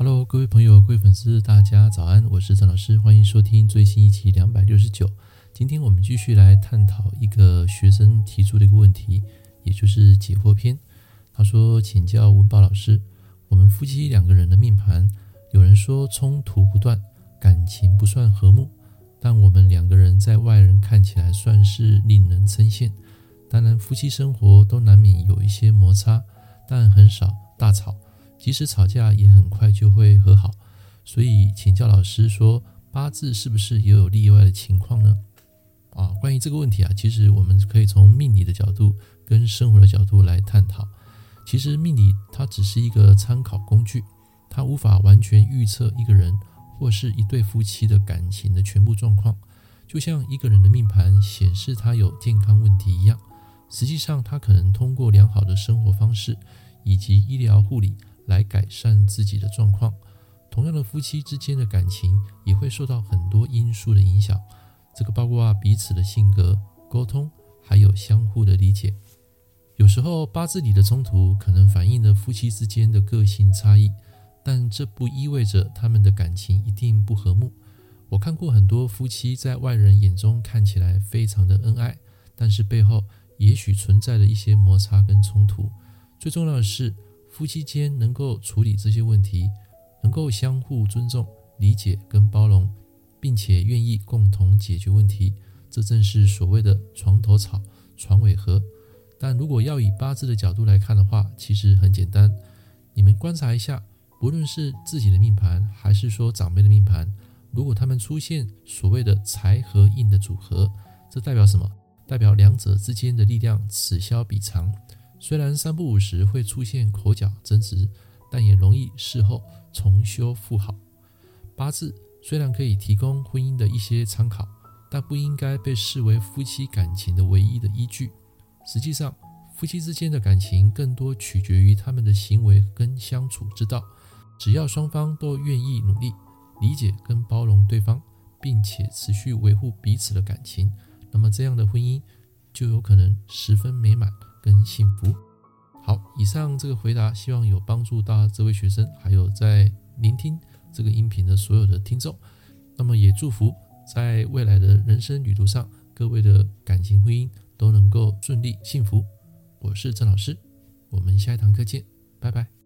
Hello，各位朋友、各位粉丝，大家早安，我是郑老师，欢迎收听最新一期两百六十九。今天我们继续来探讨一个学生提出的一个问题，也就是解惑篇。他说：“请教文宝老师，我们夫妻两个人的命盘，有人说冲突不断，感情不算和睦，但我们两个人在外人看起来算是令人称羡。当然，夫妻生活都难免有一些摩擦，但很少大吵。”即使吵架也很快就会和好，所以请教老师说，八字是不是也有例外的情况呢？啊，关于这个问题啊，其实我们可以从命理的角度跟生活的角度来探讨。其实命理它只是一个参考工具，它无法完全预测一个人或是一对夫妻的感情的全部状况。就像一个人的命盘显示他有健康问题一样，实际上他可能通过良好的生活方式以及医疗护理。来改善自己的状况。同样的，夫妻之间的感情也会受到很多因素的影响。这个包括彼此的性格、沟通，还有相互的理解。有时候八字里的冲突可能反映了夫妻之间的个性差异，但这不意味着他们的感情一定不和睦。我看过很多夫妻在外人眼中看起来非常的恩爱，但是背后也许存在着一些摩擦跟冲突。最重要的是，夫妻间能够处理这些问题，能够相互尊重、理解跟包容，并且愿意共同解决问题，这正是所谓的床头吵，床尾和。但如果要以八字的角度来看的话，其实很简单。你们观察一下，不论是自己的命盘，还是说长辈的命盘，如果他们出现所谓的财和印的组合，这代表什么？代表两者之间的力量此消彼长。虽然三不五时会出现口角争执，但也容易事后重修复好。八字虽然可以提供婚姻的一些参考，但不应该被视为夫妻感情的唯一的依据。实际上，夫妻之间的感情更多取决于他们的行为跟相处之道。只要双方都愿意努力、理解跟包容对方，并且持续维护彼此的感情，那么这样的婚姻就有可能十分美满。跟幸福。好，以上这个回答希望有帮助到这位学生，还有在聆听这个音频的所有的听众。那么也祝福在未来的人生旅途上，各位的感情婚姻都能够顺利幸福。我是郑老师，我们下一堂课见，拜拜。